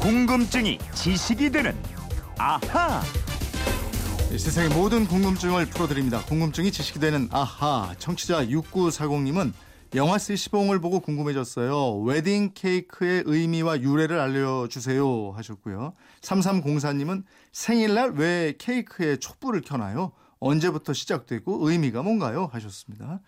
궁금증이 지식이 되는 아하. 이 세상의 모든 궁금증을 풀어드립니다. 궁금증이 지식이 되는 아하. 청취자 6940님은 영화세 시봉을 보고 궁금해졌어요. 웨딩 케이크의 의미와 유래를 알려주세요 하셨고요. 3304님은 생일날 왜 케이크에 촛불을 켜나요? 언제부터 시작되고 의미가 뭔가요? 하셨습니다.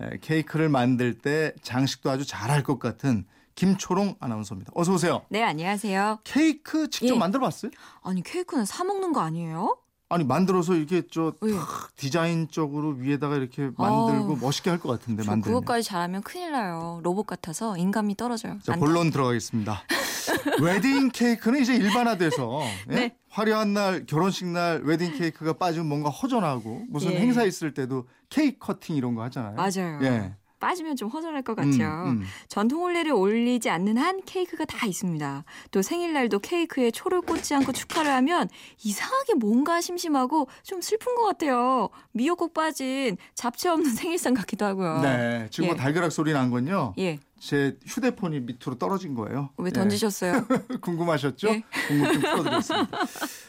에, 케이크를 만들 때 장식도 아주 잘할 것 같은 김초롱 아나운서입니다. 어서 오세요. 네, 안녕하세요. 케이크 직접 예. 만들어 봤어요? 아니, 케이크는 사 먹는 거 아니에요? 아니 만들어서 이렇게 저 예. 탁 디자인적으로 위에다가 이렇게 만들고 아우, 멋있게 할 것 같은데 저 만들면. 그것까지 잘하면 큰일 나요. 로봇 같아서 인간미가 떨어져요. 자, 본론 들어가겠습니다. 웨딩 케이크는 이제 일반화돼서 예? 네. 화려한 날 결혼식 날 웨딩 케이크가 빠지면 뭔가 허전하고 무슨 예. 행사 있을 때도 케이크 커팅 이런 거 하잖아요. 맞아요. 예. 빠지면 좀 허전할 것 음, 같죠. 음. 전통 혼례를 올리지 않는 한 케이크가 다 있습니다. 또 생일날도 케이크에 초를 꽂지 않고 축하를 하면 이상하게 뭔가 심심하고 좀 슬픈 것 같아요. 미역국 빠진 잡채 없는 생일상 같기도 하고요. 네. 지금 뭐 예. 달걀락 소리 난 건요. 예. 제 휴대폰이 밑으로 떨어진 거예요. 왜 예. 던지셨어요? 궁금하셨죠? 예. 궁금증 풀어드렸습니다.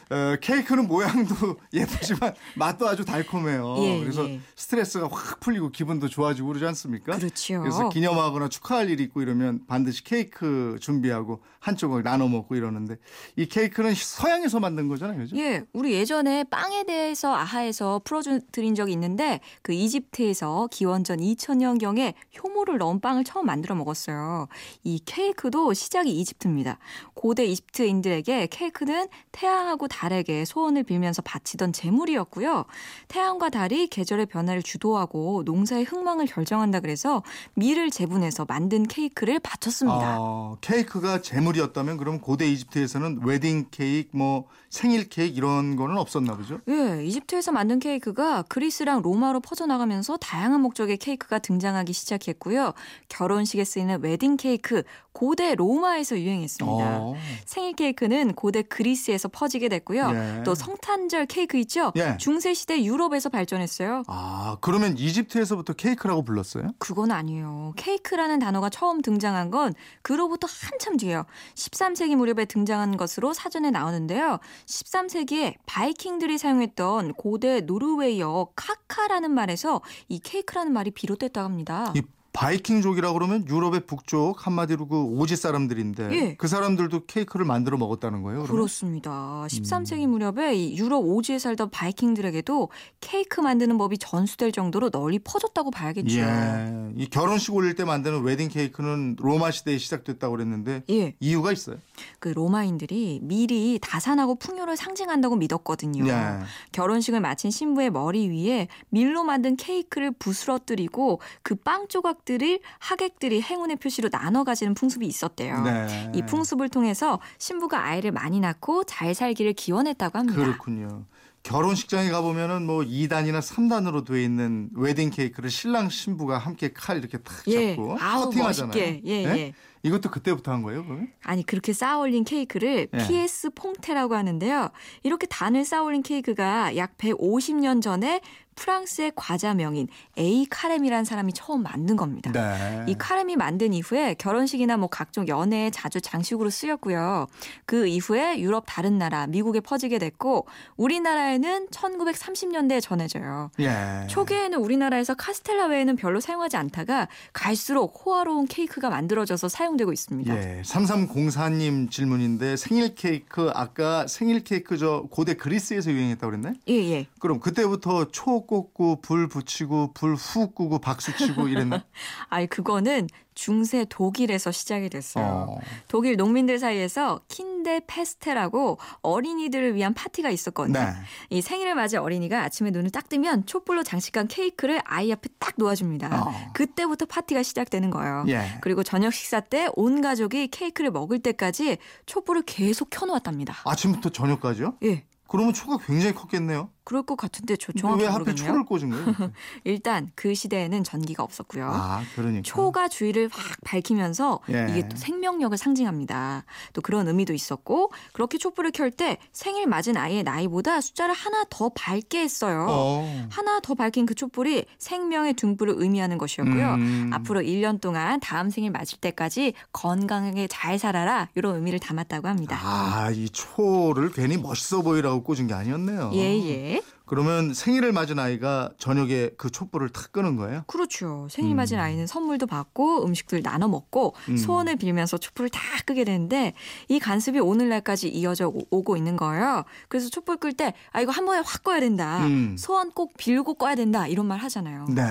어, 케이크는 모양도 예쁘지만 맛도 아주 달콤해요. 예, 그래서 예. 스트레스가 확 풀리고 기분도 좋아지고 그러지 않습니까? 그렇죠. 그래서 기념하거나 축하할 일이 있고 이러면 반드시 케이크 준비하고 한쪽을 나눠 먹고 이러는데 이 케이크는 서양에서 만든 거잖아요. 그죠? 예, 우리 예전에 빵에 대해서 아하에서 풀어드린 적이 있는데 그 이집트에서 기원전 2000년경에 효모를 넣은 빵을 처음 만들어 먹었어요. 이 케이크도 시작이 이집트입니다. 고대 이집트인들에게 케이크는 태양하고 달에게 소원을 빌면서 바치던 제물이었고요. 태양과 달이 계절의 변화를 주도하고 농사의 흥망을 결정한다 그래서 밀을 재분해서 만든 케이크를 바쳤습니다. 아, 케이크가 제물이었다면 그럼 고대 이집트에서는 웨딩 케이크, 뭐 생일 케이크 이런 거는 없었나 보죠? 예, 이집트에서 만든 케이크가 그리스랑 로마로 퍼져나가면서 다양한 목적의 케이크가 등장하기 시작했고요. 결혼식에 쓰이는 웨딩 케이크, 고대 로마에서 유행했습니다. 어. 생일 케이크는 고대 그리스에서 퍼지게 됐고요. 예. 또 성탄절 케이크 있죠? 예. 중세 시대 유럽에서 발전했어요. 아, 그러면 이집트에서부터 케이크라고 불렀어요? 그건 아니에요. 케이크라는 단어가 처음 등장한 건 그로부터 한참 뒤에요. 13세기 무렵에 등장한 것으로 사전에 나오는데요. 13세기에 바이킹들이 사용했던 고대 노르웨이어 카카라는 말에서 이 케이크라는 말이 비롯됐다고 합니다. 이 바이킹족이라고 그러면 유럽의 북쪽 한마디로 그 오지 사람들인데 예. 그 사람들도 케이크를 만들어 먹었다는 거예요. 그러면? 그렇습니다. 13세기 음. 무렵에 이 유럽 오지에 살던 바이킹들에게도 케이크 만드는 법이 전수될 정도로 널리 퍼졌다고 봐야겠죠. 예. 이 결혼식 올릴 때 만드는 웨딩 케이크는 로마 시대에 시작됐다고 그랬는데 예. 이유가 있어요. 그 로마인들이 밀이 다산하고 풍요를 상징한다고 믿었거든요. 예. 결혼식을 마친 신부의 머리 위에 밀로 만든 케이크를 부스러뜨리고 그 빵 조각 들을 하객들이 행운의 표시로 나눠 가지는 풍습이 있었대요. 네. 이 풍습을 통해서 신부가 아이를 많이 낳고 잘 살기를 기원했다고 합니다. 그렇군요. 결혼식장에 가보면은 뭐 2단이나 3단으로 돼 있는 웨딩 케이크를 신랑 신부가 함께 칼 이렇게 탁 예. 잡고 아우, 커팅하잖아요. 멋있게. 예, 예. 이것도 그때부터 한 거예요, 그러면? 아니 그렇게 쌓아 올린 케이크를 예. PS 퐁테라고 하는데요. 이렇게 단을 쌓아 올린 케이크가 약 150년 전에 프랑스의 과자 명인 에이 카렘이라는 사람이 처음 만든 겁니다. 네. 이 카렘이 만든 이후에 결혼식이나 뭐 각종 연애에 자주 장식으로 쓰였고요. 그 이후에 유럽 다른 나라, 미국에 퍼지게 됐고 우리나라에는 1930년대에 전해져요. 예. 초기에는 우리나라에서 카스텔라 외에는 별로 사용하지 않다가 갈수록 호화로운 케이크가 만들어져서 사용되고 있습니다. 예, 3304님 질문인데 생일 케이크 아까 생일 케이크 저 고대 그리스에서 유행했다고 그랬나요? 예, 예. 그럼 그때부터 초 꽂고 불 붙이고 불 후 끄고 박수 치고 이랬나? 아니 그거는 중세 독일에서 시작이 됐어요. 어. 독일 농민들 사이에서 킨데 페스테라고 어린이들을 위한 파티가 있었거든요. 네. 이 생일을 맞은 어린이가 아침에 눈을 딱 뜨면 촛불로 장식한 케이크를 아이 앞에 딱 놓아줍니다. 어. 그때부터 파티가 시작되는 거예요. 예. 그리고 저녁 식사 때 온 가족이 케이크를 먹을 때까지 촛불을 계속 켜놓았답니다. 아침부터 저녁까지요? 예. 그러면 초가 굉장히 컸겠네요. 그럴 것 같은데 저 정확히 왜 하필 모르겠네요. 초를 꽂은 거예요? 일단 그 시대에는 전기가 없었고요. 아, 그러니까. 초가 주위를 확 밝히면서 예. 이게 또 생명력을 상징합니다. 또 그런 의미도 있었고 그렇게 촛불을 켤 때 생일 맞은 아이의 나이보다 숫자를 하나 더 밝게 했어요. 어. 하나 더 밝힌 그 촛불이 생명의 등불을 의미하는 것이었고요. 음. 앞으로 1년 동안 다음 생일 맞을 때까지 건강하게 잘 살아라 이런 의미를 담았다고 합니다. 아, 이 초를 괜히 멋있어 보이라고 꽂은 게 아니었네요. 예, 예. 그러면 생일을 맞은 아이가 저녁에 그 촛불을 탁 끄는 거예요? 그렇죠. 생일 음. 맞은 아이는 선물도 받고 음식들 나눠 먹고 음. 소원을 빌면서 촛불을 다 끄게 되는데 이 간습이 오늘날까지 이어져 오- 오고 있는 거예요. 그래서 촛불 끌 때 아 이거 한 번에 확 꺼야 된다. 음. 소원 꼭 빌고 꺼야 된다. 이런 말 하잖아요. 네.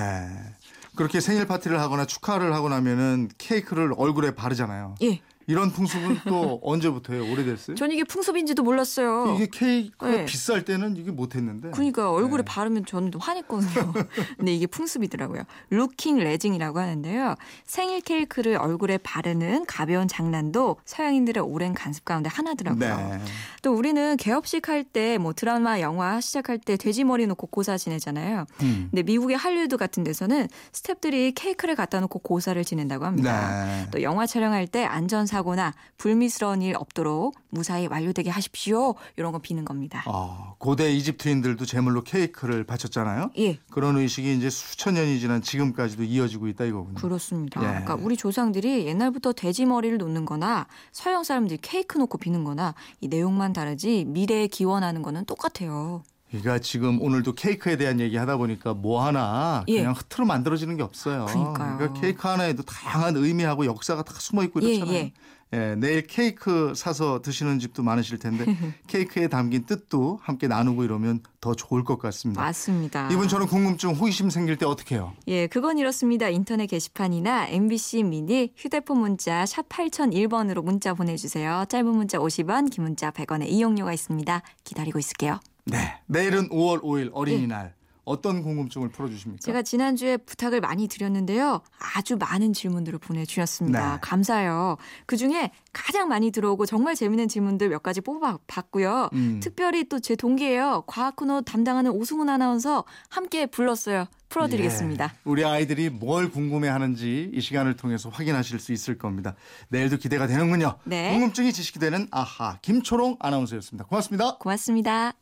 그렇게 생일 파티를 하거나 축하를 하고 나면은 케이크를 얼굴에 바르잖아요. 예. 이런 풍습은 또 언제부터예요? 오래됐어요? 전 이게 풍습인지도 몰랐어요. 이게 케이크가 네. 비쌀 때는 이게 못했는데. 그러니까 얼굴에 네. 바르면 저는 좀 화냈거든요. 근데 이게 풍습이더라고요. rookie hazing이라고 하는데요. 생일 케이크를 얼굴에 바르는 가벼운 장난도 서양인들의 오랜 관습 가운데 하나더라고요. 네. 또 우리는 개업식 할 때 뭐 드라마, 영화 시작할 때 돼지 머리 놓고 고사 지내잖아요. 음. 근데 미국의 할리우드 같은 데서는 스탭들이 케이크를 갖다 놓고 고사를 지낸다고 합니다. 네. 또 영화 촬영할 때 안전사고나 불미스러운 일 없도록 무사히 완료되게 하십시오. 이런 거 비는 겁니다. 어, 고대 이집트인들도 제물로 케이크를 바쳤잖아요. 예. 그런 의식이 이제 수천 년이 지난 지금까지도 이어지고 있다 이거군요. 그렇습니다. 예. 그러니까 우리 조상들이 옛날부터 돼지 머리를 놓는 거나 서양 사람들이 케이크 놓고 비는 거나 이 내용만 다르지 미래에 기원하는 거는 똑같아요. 그러니까 지금 오늘도 케이크에 대한 얘기 하다 보니까 뭐 하나 예. 그냥 흐트러 만들어지는 게 없어요. 그러니까요. 그러니까 케이크 하나에도 다양한 의미하고 역사가 다 숨어 있고 예, 이렇잖아요. 예. 예, 내일 케이크 사서 드시는 집도 많으실 텐데 케이크에 담긴 뜻도 함께 나누고 이러면 더 좋을 것 같습니다. 맞습니다. 이분 저는 궁금증, 호기심 생길 때 어떻게 해요? 예, 그건 이렇습니다. 인터넷 게시판이나 MBC 미니 휴대폰 문자 샵 8001번으로 문자 보내주세요. 짧은 문자 50원, 긴 문자 100원의 이용료가 있습니다. 기다리고 있을게요. 네. 내일은 5월 5일 어린이날. 어떤 궁금증을 풀어주십니까? 예. 제가 지난주에 부탁을 많이 드렸는데요. 아주 많은 질문들을 보내주셨습니다. 네. 감사해요. 그 중에 가장 많이 들어오고 정말 재밌는 질문들 몇 가지 뽑아봤고요. 음. 특별히 또 제 동기예요. 과학 코너 담당하는 오승훈 아나운서 함께 불렀어요. 풀어드리겠습니다. 예, 우리 아이들이 뭘 궁금해하는지 이 시간을 통해서 확인하실 수 있을 겁니다. 내일도 기대가 되는군요. 네. 궁금증이 지식이 되는 아하 김초롱 아나운서였습니다. 고맙습니다. 고맙습니다.